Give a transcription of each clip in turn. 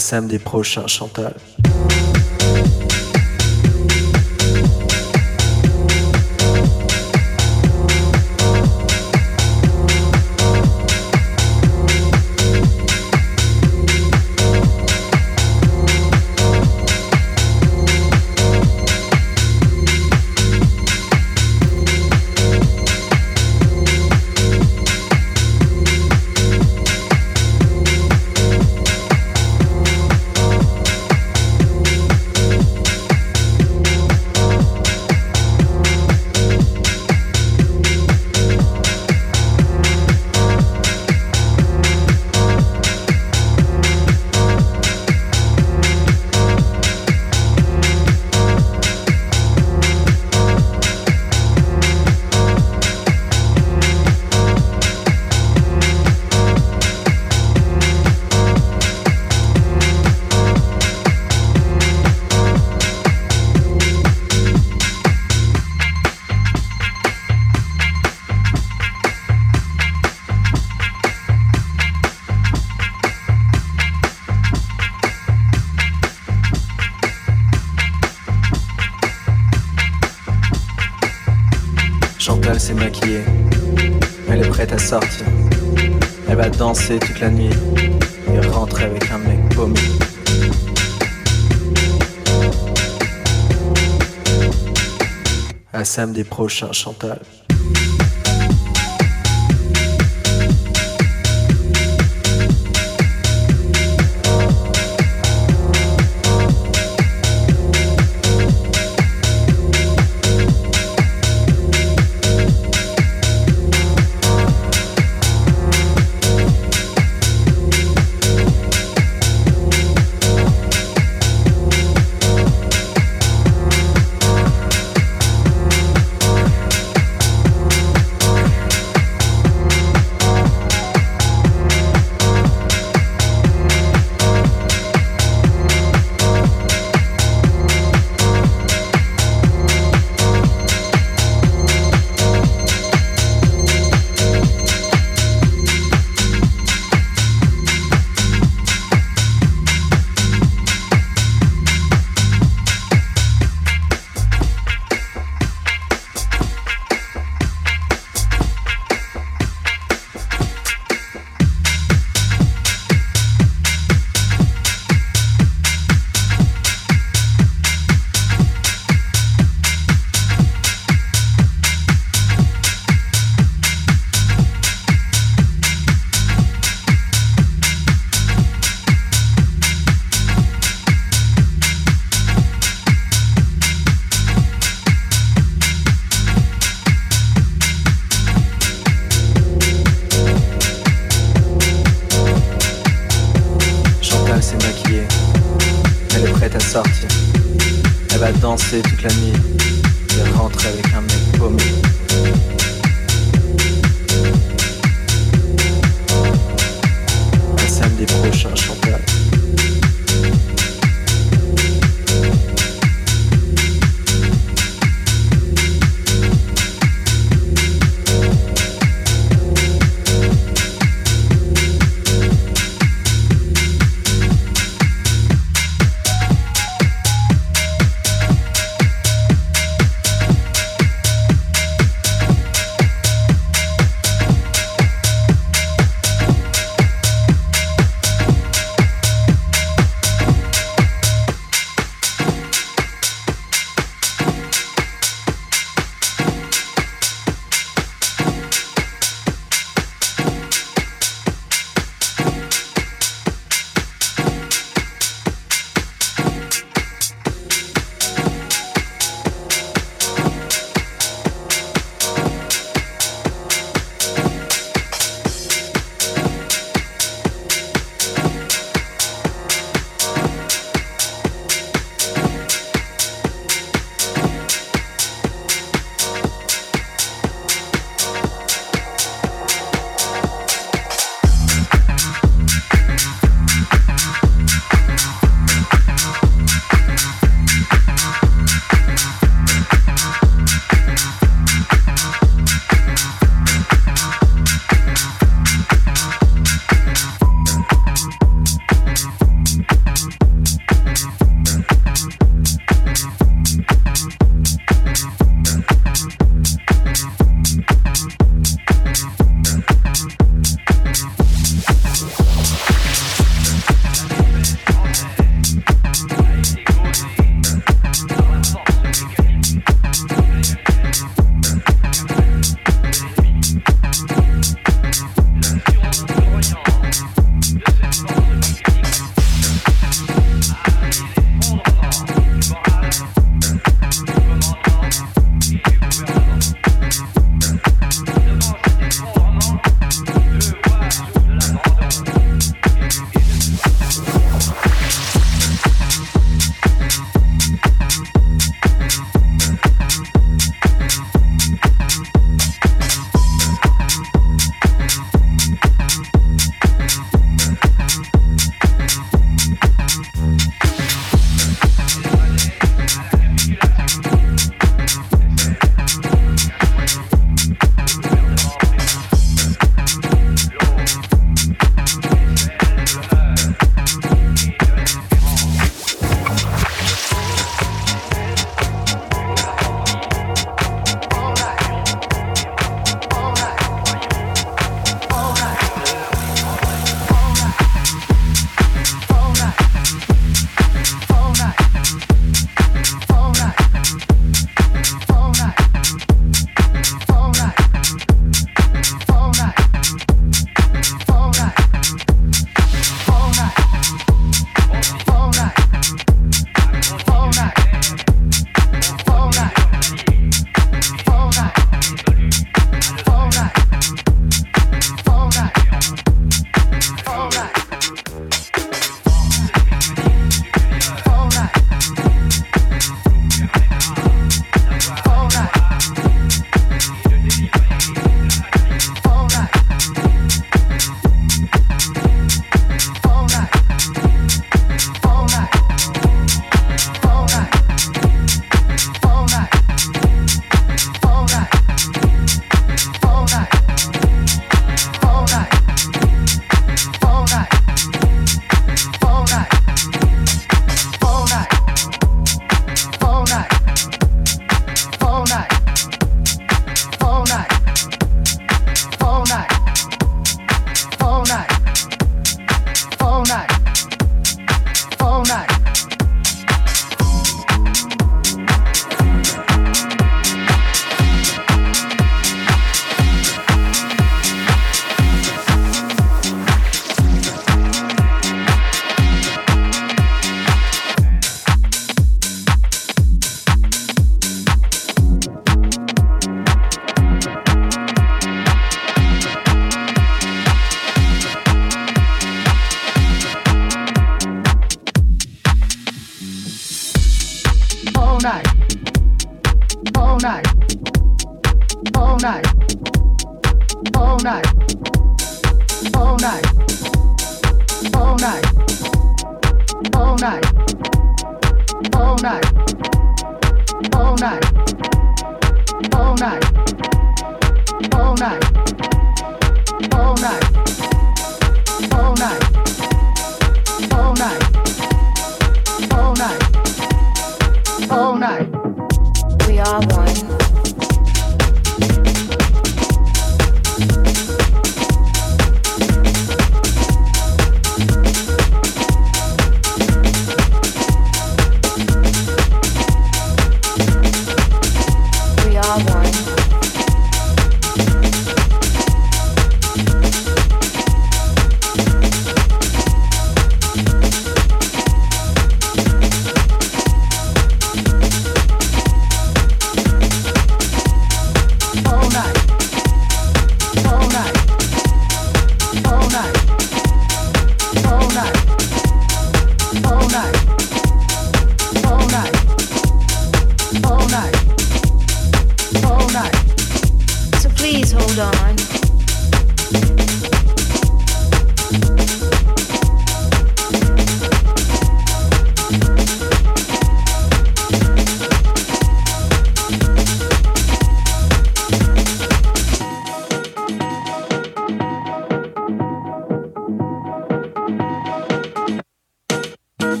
Samedi des prochains, Chantal. À samedi prochain, Chantal.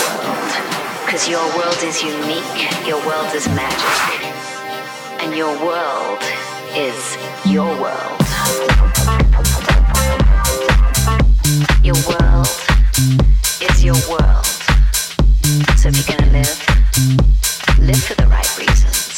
world. Because your world is unique, your world is magic. And your world is your world. Your world is your world. So if you're gonna live, live for the right reasons.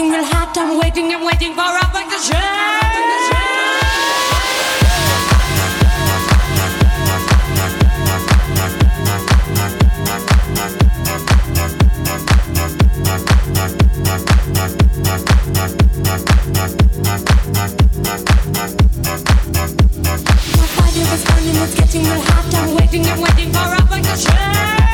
getting real hot. I'm waiting, I'm waiting for a back to. It's getting real hot. I'm waiting, I'm waiting for a vacation.